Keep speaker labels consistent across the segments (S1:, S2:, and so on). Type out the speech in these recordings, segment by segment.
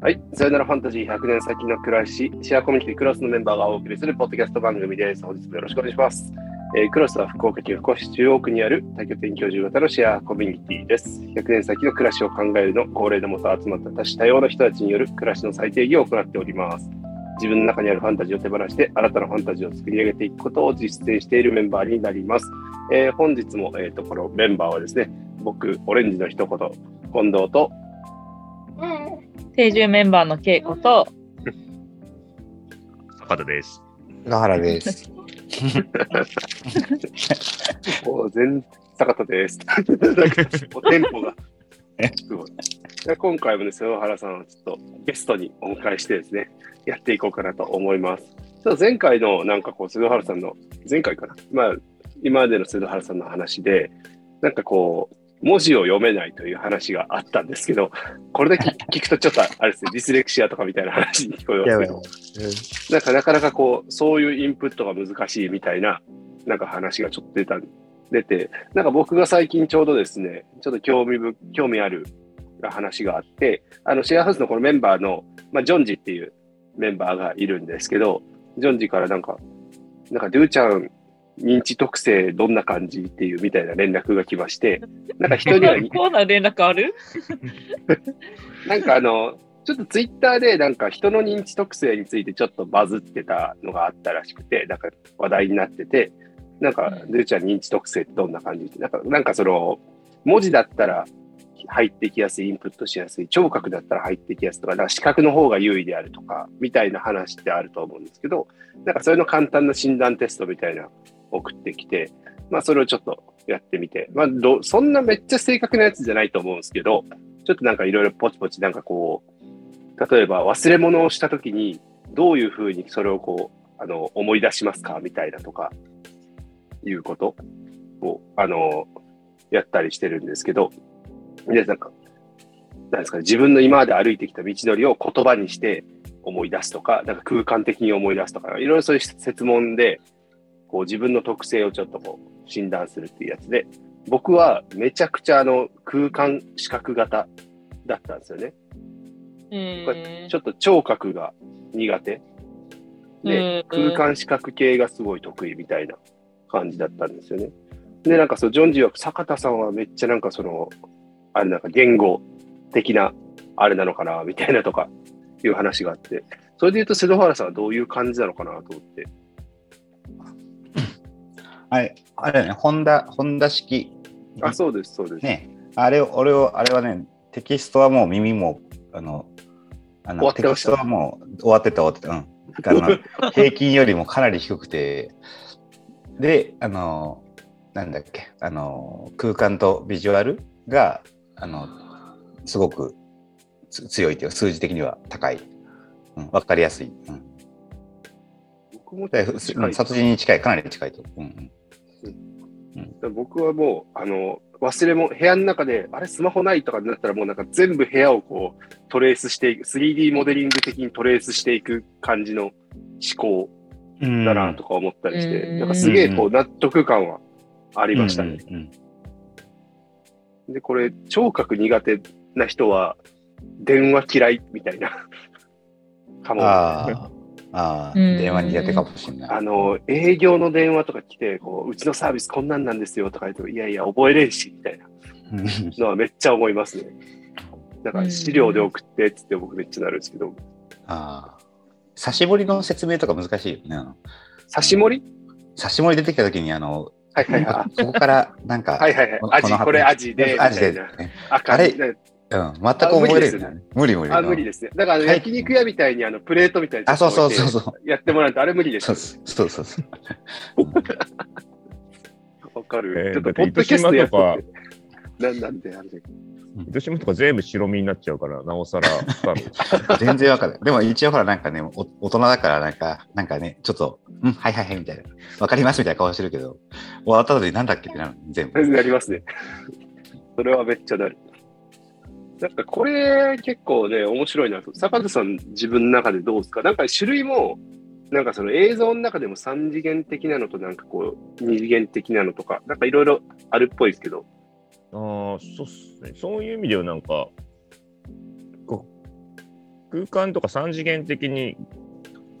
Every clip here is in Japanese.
S1: はい。さよならファンタジー100年先の暮らし、シェアコミュニティクロスのメンバーがお送りするポッドキャスト番組です。本日もよろしくお願いします。えークロスは福岡県福岡市中央区にある多拠点居住型のシェアコミュニティです。100年先の暮らしを考えるの恒例のもと集まった多種多様な人たちによる暮らしの再定義を行っております。自分の中にあるファンタジーを手放して新たなファンタジーを作り上げていくことを実践しているメンバーになります。えー本日も、えー、とこのメンバーはですね、僕、オレンジの一言、近藤と、
S2: 定住メンバーの恵子と、
S3: 坂田です。
S4: 野原です。
S1: もう全坂田です。なんかもうテンポがすごい。で今回もね、瀬原さんをちょっとゲストにお迎えしてですね、やっていこうかなと思います。ちょっと前回のなんかこう、瀬原さんの、前回かな、まあ、今までの瀬原さんの話で、なんかこう、文字を読めないという話があったんですけど、これだけ聞 くとちょっとあれですね、ディスレクシアとかみたいな話に聞こえますけど、なんかなかなかこう、そういうインプットが難しいみたいな、なんか話がちょっと出た、出て、なんか僕が最近ちょうどですね、ちょっと興味ぶ、興味ある話があって、あの、シェアハウスのこのメンバーの、まあ、ジョンジっていうメンバーがいるんですけど、ジョンジからなんか、なんか、ドゥちゃん、認知特性どんな感じっていうみたいな連絡が来まして、なんか人には
S2: こうな連絡ある？
S1: なんかあの、ちょっとツイッターでなんか人の認知特性についてちょっとバズってたのがあったらしくて、なんか話題になってて、なんか、ルーちゃん認知特性ってどんな感じ？って、なんか、なんかその、文字だったら入ってきやすい、インプットしやすい、聴覚だったら入ってきやすいとか、なんか視覚の方が優位であるとか、みたいな話ってあると思うんですけど、なんかそれの簡単な診断テストみたいな送ってきて、まあそれをちょっとやってみて、まあどそんなめっちゃ正確なやつじゃないと思うんですけど、ちょっとなんかいろいろポチポチなんかこう、例えば忘れ物をしたときに、どういうふうにそれをこう、あの、思い出しますかみたいなとか、いうことを、あの、やったりしてるんですけど、で、なんか、なんですかね、自分の今まで歩いてきた道のりを言葉にして思い出すとか、なんか空間的に思い出すとか、いろいろそういう説問で、こう自分の特性をちょっとこう診断するっていうやつで、僕はめちゃくちゃあの空間視覚型だったんですよね。
S2: うん
S1: ちょっと聴覚が苦手で、
S2: うん
S1: 空間視覚系がすごい得意みたいな感じだったんですよね。で、なんかそう、ジョンジは、坂田さんはめっちゃなんかその、あれなんか言語的なあれなのかな、みたいなとかいう話があって、それで言うと、瀬戸原さんはどういう感じなのかなと思って。
S4: はい、あれだね、ホンダ、ホンダ式。
S1: あ、そうです、そうです。
S4: ね、あれを、俺を、あれはね、テキストはもう耳も、あの、あのテキストはもう終わってた、終わってた。うん。あの 平均よりもかなり低くて、で、あの、なんだっけ、あの、空間とビジュアルが、あの、すごくつ強いというか、数字的には高い。うん、わかりやすい。うん
S1: 僕も
S4: 殺人に近い、かなり近いと。うんうん、
S1: 僕はもう、あの、忘れ物、部屋の中で、あれ、スマホないとかになったら、もうなんか全部部屋をこう、トレースしていく、3D モデリング的にトレースしていく感じの思考
S4: うん
S1: だなとか思ったりして、
S2: うん
S1: なんかすげえこう納得感はありましたね。で、これ、聴覚苦手な人は、電話嫌いみたいな、かも。あ
S4: あ電話苦手かもしれない。
S1: の、営業の電話とか来て、こう、うちのサービスこんなんなんですよとか言うと、いやいや、覚えれんし、みたいな
S4: うん
S1: のはめっちゃ思いますね。だから資料で送ってっつって僕めっちゃなるんですけど、
S4: ああ。刺し盛りの説明とか難しいよねあの。
S1: 刺し盛り？
S4: 刺し盛り出てきたときに、あの、
S1: はいはいは
S4: そこから、なんか、
S1: い。はいはいはい
S4: こ。の
S1: 味、これ味で、
S4: 味で、
S1: な。
S4: ね
S1: 赤
S4: あれ
S1: ね
S4: うん、全く覚えれるよね。無理無理。
S1: あ、無理ですね。だから焼肉屋みたいにあのプレートみたいに
S4: あそうそうそうそう
S1: やってもらうとあれ無理です
S4: そう。そうそうそう。
S1: わかる。
S3: えー
S1: ちょっとポッドキャストやっ。なんなんであれだけ
S3: 糸島とか全部白身になっちゃうから、なおさら。
S4: 全然わかんない。でも一応ほら、なんかね、お大人だから、なんか、なんかね、ちょっと、うん、はいはいはい、みたいな。わかりますみたいな顔してるけど、終わった後になんだっけってなる全部。
S1: なりますね。それはめっちゃなる。なんかこれ結構ね、面白いなと。坂田さん自分の中でどうですか？なんか種類も、なんかその映像の中でも3次元的なのとなんかこう2次元的なのとか、なんかいろいろあるっぽいですけど、
S3: ああ、そうっすね。そういう意味ではなんか、こ空間とか三次元的に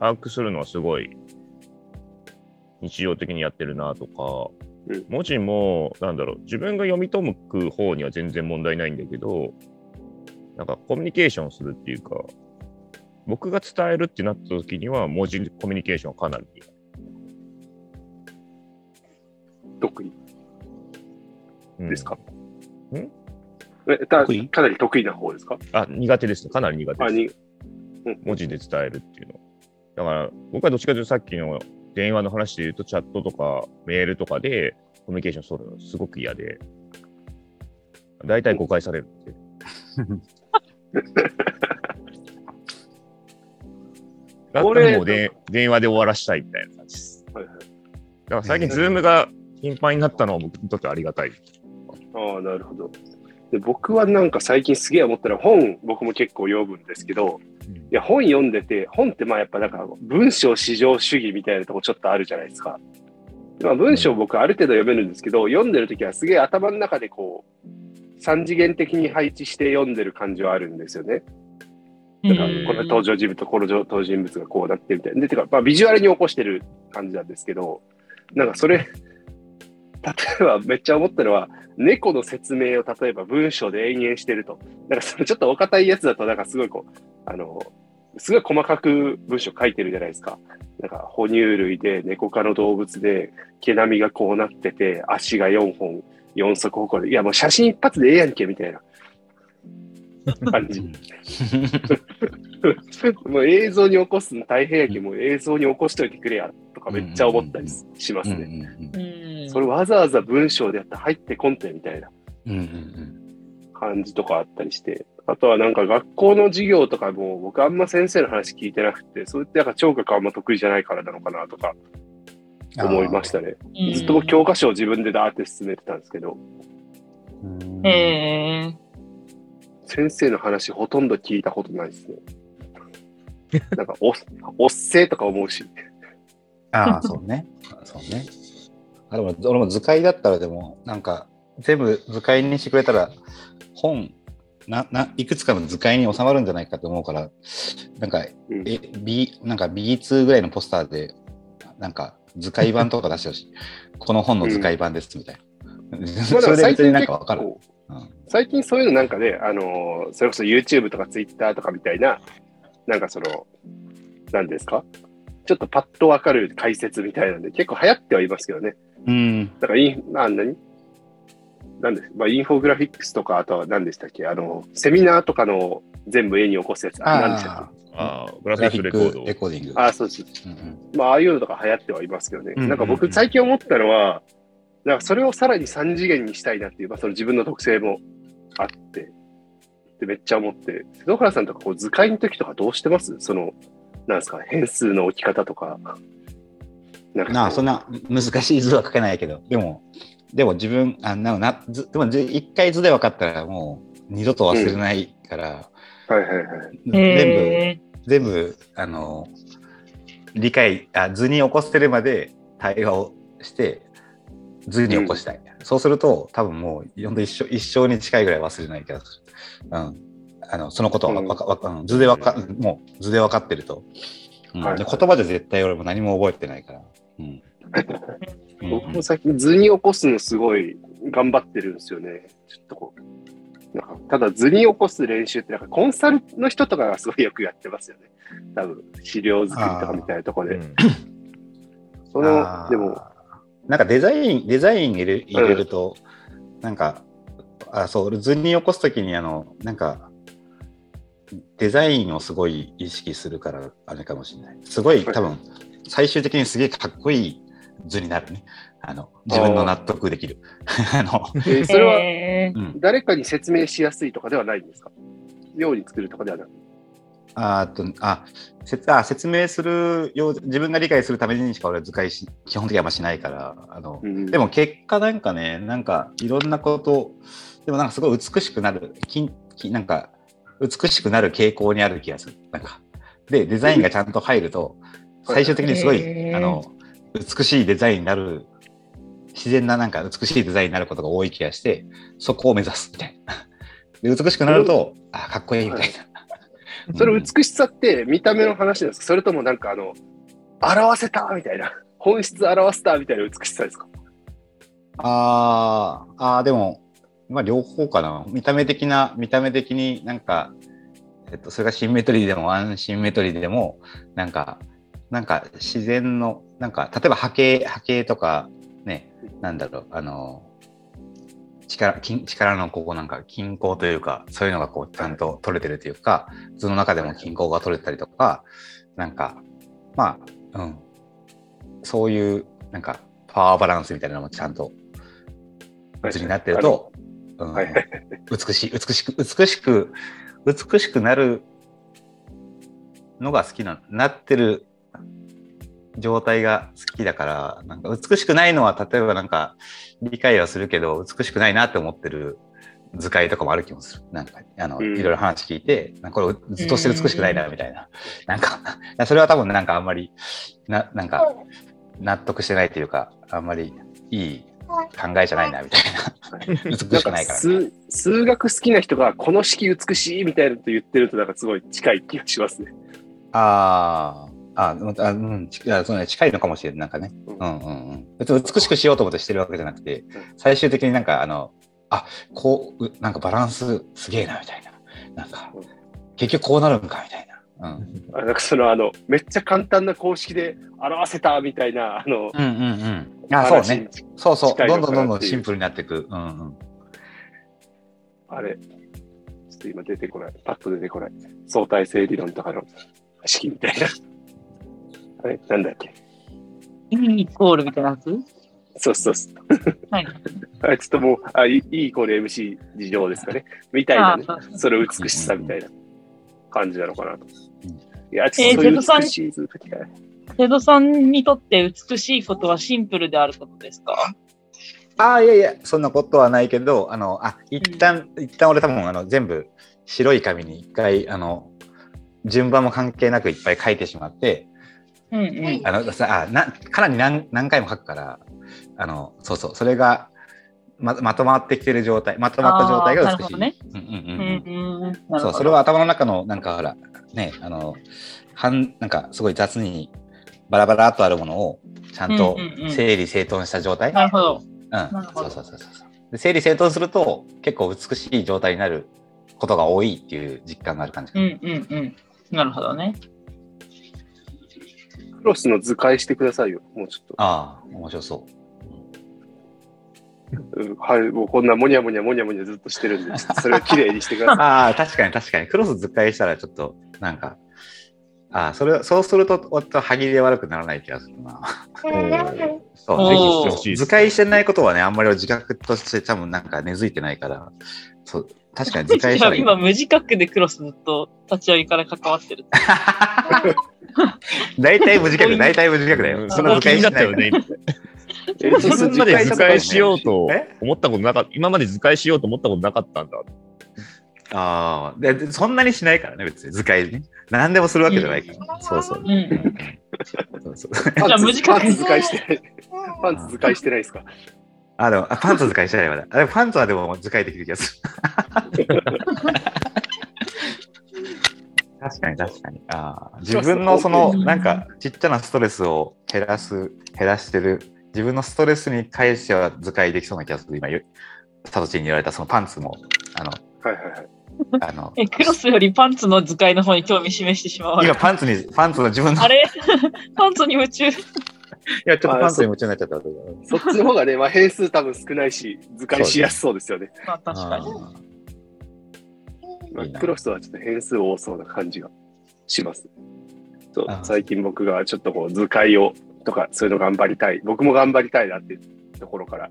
S3: 把握するのはすごい日常的にやってるなとか、
S1: うん
S3: 文字も、なんだろう、自分が読み解く方には全然問題ないんだけど、なんかコミュニケーションするっていうか、僕が伝えるってなった時には、文字コミュニケーションはかなり
S1: 得意。
S3: うん。
S1: ですか、
S3: ん？
S1: えた
S4: 得意？
S1: かなり得意な方ですか？
S3: あ、苦手です。ね。かなり苦手
S1: あ
S3: です。
S1: に
S3: 文字で伝えるっていうの。だから、僕はどっちかというとさっきの電話の話で言うと、チャットとかメールとかでコミュニケーション取るのすごく嫌で、大体誤解されるんで。だったらもうで電話で終わらしたいみたいな感じです。
S1: はいはい
S3: だから最近、ズームが頻繁になったのは僕にとってありがたい。
S1: ああ、なるほど。で僕はなんか最近すげえ思ったら本、僕も結構読むんですけど、いや、本読んでて、本ってまあやっぱなんか文章至上主義みたいなとこちょっとあるじゃないですか。まあ文章僕ある程度読めるんですけど、読んでるときはすげえ頭の中でこう、三次元的に配置して読んでる感じはあるんですよね。だからこの登場人物とこの登場人物がこうなってみたいな。で、てか、まあビジュアルに起こしてる感じなんですけど、なんかそれ、例えばめっちゃ思ったのは、猫の説明を例えば文章で延々してると。なんかそのちょっとお堅いやつだと、なんかすごいこう、あの、すごい細かく文章書いてるじゃないですか。なんか哺乳類で猫科の動物で毛並みがこうなってて、足が4本、4足歩行で、いやもう写真一発でええやんけみたいな感じ。もう映像に起こすの大変やけど、もう映像に起こしといてくれやとかめっちゃ思ったりしますね。それわざわざ文章でやって入ってこんてみたいな感じとかあったりして。あとはなんか学校の授業とかも僕あんま先生の話聞いてなくて、そういってなんか聴覚あんま得意じゃないからなのかなとか思いましたね。
S2: うん
S1: ずっと僕教科書を自分でダーって進めてたんですけど、
S4: うん
S2: へえ
S1: 先生の話ほとんど聞いたことないですね。なんかお、おっせーとか思うし。
S4: ああ、そうね。そうね。あでも俺も図解だったらでも、なんか、全部図解にしてくれたら、本、な、な、いくつかの図解に収まるんじゃないかと思うから、なんか、
S1: うん
S4: え、B、なんか B2 ぐらいのポスターで、なんか図解版とか出してほしい。この本の図解版ですみたいな。
S1: まあ
S4: それで別になんかわかる。
S1: 結構
S4: うん
S1: 最近そういうのなんかね、あのーそれこそ YouTube とか Twitter とかみたいな、なんかその、何ですか？ちょっとパッとわかる解説みたいなんで、結構流行ってはいますけどね。
S4: うん。
S1: だからイン、あ、何なんですまあ、インフォグラフィックスとか、あとは何でしたっけ？あの、セミナーとかの全部絵に起こすやつ。あ、何でしたっ
S4: あ
S3: ああ、グラ
S4: あ、
S3: フィックスレコードを。
S4: レコーディング。
S1: けあ、そうです。
S4: うんうん
S1: まあ、ああいうのとか流行ってはいますけどね。
S4: うんうんうん
S1: なんか僕、最近思ったのは、なんかそれをさらに3次元にしたいなっていう、まあ、その自分の特性もあって、でめっちゃ思って、瀬戸原さんとかこう図解の時とかどうしてます？その、なんですか、変数の置き方とか。なんか
S4: なあ、そんな難しい図は書けないけど、でも、でも自分、あなな図でも図一回図で分かったらもう二度と忘れないから、
S1: はいはいはい。
S4: 全
S2: へ
S4: 部、全部、あの、理解あ、図に起こせるまで対話をして、図に起こしたい。そうすると、多分もう、本当一生一生に近いぐらい忘れない気がする。うん。あのそのことはわか、わかうん図でわか、もう図で分かってると。うん
S1: はい
S4: で言葉で絶対俺も何も覚えてないから。うん。うん
S1: 僕も最近図に起こすのすごい頑張ってるんですよね。ちょっとこう。なんかただ図に起こす練習ってなんかコンサルの人とかがすごいよくやってますよね。多分資料作りとかみたいなところで。
S3: うん
S1: その、でも、
S4: なんかデザイン、デザイン入れ入れると、なんか、あ、そう、俺図に起こすときに、あの、なんか、デザインをすごい意識するから、あれかもしれない。すごい、多分、最終的にすげえかっこいい図になるね。あの、自分の納得できる。あの、
S1: えーそれは。誰かに説明しやすいとかではないんですか？ように作るとかではない。
S4: ああと、あ、せあ説明するよう、自分が理解するためにしか俺は図解し、基本的にはあんましないから、あの、
S1: うん
S4: でも結果なんかね、なんかいろんなこと、でもなんかすごい美しくなる、ききなんか美しくなる傾向にある気がする。なんかで、デザインがちゃんと入ると、最終的にすごい、
S2: へー
S4: あの、美しいデザインになる、自然ななんか美しいデザインになることが多い気がして、そこを目指すみたいな。で、美しくなると、あ、かっこいいみたいな。
S1: それ美しさって見た目の話ですか？それともなんかあの、表せたみたいな？本質表せたみたいな美しさですか？
S4: あーあー、でも、まあ両方かな。見た目的な、見た目的になんか、えっと、それがシンメトリーでもアンシンメトリーでも、なんか、なんか自然の、なんか、例えば波形、波形とか、ね、なんだろう、あの、力、筋力のここなんか均衡というか、そういうのがこうちゃんと取れてるというか、図の中でも均衡が取れたりとか、なんか、まあ、うん、そういう、なんか、パワーバランスみたいなのもちゃんと図になってると、うん。美しい、美しく、美しく、美しくなるのが好きな、なってる状態が好きだから、なんか美しくないのは、例えばなんか理解はするけど、美しくないなって思ってる図解とかもある気もする。なんか、あの、
S1: うん
S4: いろいろ話聞いて、なんかこれずっとして美しくないな、みたいな。なんか、それは多分なんかあんまり、な、なんか、納得してないというか、あんまりいい考えじゃないな、みたいな。美しくないから、ね。
S1: 数数学好きな人がこの式美しいみたいなこと言ってるとなんかすごい近い気がしますね。
S4: あーあ、うんあうん、ちいやそうね、近いのかもしれない。なんかね。
S1: うん
S4: うんうん美しくしようと思ってしてるわけじゃなくて、最終的になんか、あの、あこう、うなんかバランスすげえな、みたいな。なんか
S1: うん、
S4: 結局こうなるんか、みたいな。うん。
S1: あなんかそのあのめっちゃ簡単な公式で表せたみたいなあの、
S4: うんうんうん。あ、そう
S1: 話
S4: ね。そうそう。どんどんどんどんシンプルになっていく。うんうん。
S1: あれ、ちょっと今出てこない。パッと出てこない。相対性理論とかの式みたいな。あれなんだっけ
S2: ？E イコールみたいなやつ？
S1: そうそうそう。
S2: はい。
S1: あれちょっともう、あ、E イコール MC 事情ですかね。みたいなね
S2: あ。そ
S1: れを美しさみたいな感じなのかなと。
S4: ん
S1: いや、ちょっとそういう
S2: えー瀬戸さん
S1: 美しい図書きたい。
S2: 瀬戸さんにとって美しいことはシンプルであることですか？
S4: ああ、いやいや、そんなことはないけど、あの、あ、一旦、一旦俺多分、あの、全部白い紙に一回、あの、順番も関係なくいっぱい書いてしまって、
S2: うんうん。
S4: あの、さ、あ、な、かなり何、何回も書くから、あの、そうそう、それが、ま、まとまってきてる状態、まとまった状態が美しい。
S2: あーなる
S4: うんうん
S2: う
S4: うん。そう、それは頭の中の、なんかほら、ね、あの、はん、なんかすごい雑にバラバラっとあるものを、ちゃんと整理整頓した状態？
S2: なるほど。
S4: うん、
S2: なるほど
S4: そうそうそうそうで整理整頓すると結構美しい状態になることが多いっていう実感がある感じ
S2: うんうんうん。なるほどね。
S1: クロスの図解してくださいよ。もうちょっと。
S4: ああ面白そう
S1: うんはい、もうこんなもにゃもにゃもにゃもにゃずっとしてるんで、それをきれいにしてください。
S4: ああ確かに確かにクロス図解したらちょっとなんかああそれそうするとおっと歯切れ悪くならない気がするな。そうぜ
S3: してほしいです
S4: ひ図解してないことはねあんまり自覚として多分なんか根付いてないから。そう確かに図解したらいい。
S2: 今、無自覚でクロスずっと立ち上げから関わってる。
S4: 大体無自覚大体無自覚だよ。そんな図解しない
S3: よね。
S1: え
S3: 自分まで図解しようと
S4: え？
S3: 思ったことなかった。今まで図解しようと思ったことなかったんだ。
S4: ああ、ででそんなにしないからね、別に図解ね。何でもするわけじゃないから。そうそう。
S2: うんうん。
S4: そうそう
S1: パンツ
S2: じゃあ無自覚
S1: パンツ図解してない。パンツ図解してないですか？
S4: あ、でも、あパンツ図解したらまだ。あでもパンツはでも図解できる気がする。確かに確かに。あー自分のその、
S2: うん
S4: なんか、ちっちゃなストレスを減らす、減らしてる、自分のストレスに関しては図解できそうな気がする。今、サトチに言われたそのパンツも、あの、
S1: はいはいはい。
S4: あの、
S2: え、クロスよりパンツの図解の方に興味示してしまう。
S4: 今パンツに、パンツの自分の、
S2: あれ？パンツに夢中。
S4: いや、ちょっとパンツに夢中になっちゃった。
S1: そっちの方がね、まあ、変数多分少ないし、図解しやすそうですよね。
S2: まあ確かに。
S4: あ
S1: まあクロスはちょっと変数多そうな感じがします。そう
S4: あ
S1: 最近僕がちょっとこう図解をとかそういうの頑張りたい。僕も頑張りたいなっていうところから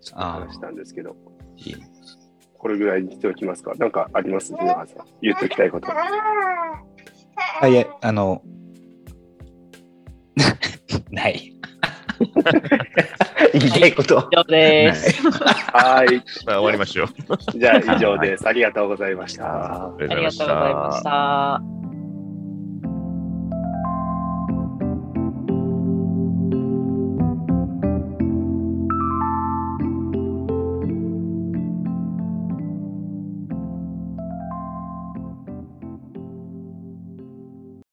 S1: ちょっと話したんですけど、
S4: ーいいね
S1: これぐらいにしておきますか？なんかあります？皆さん。言っておきたいこと。
S4: あ、いえ、あの、ない。言いたいこと。
S2: 以上です。
S1: はい。
S3: 終わりましょう。
S1: じゃあ以上です。ありがとうございました。
S3: あ
S2: ありがとうございました。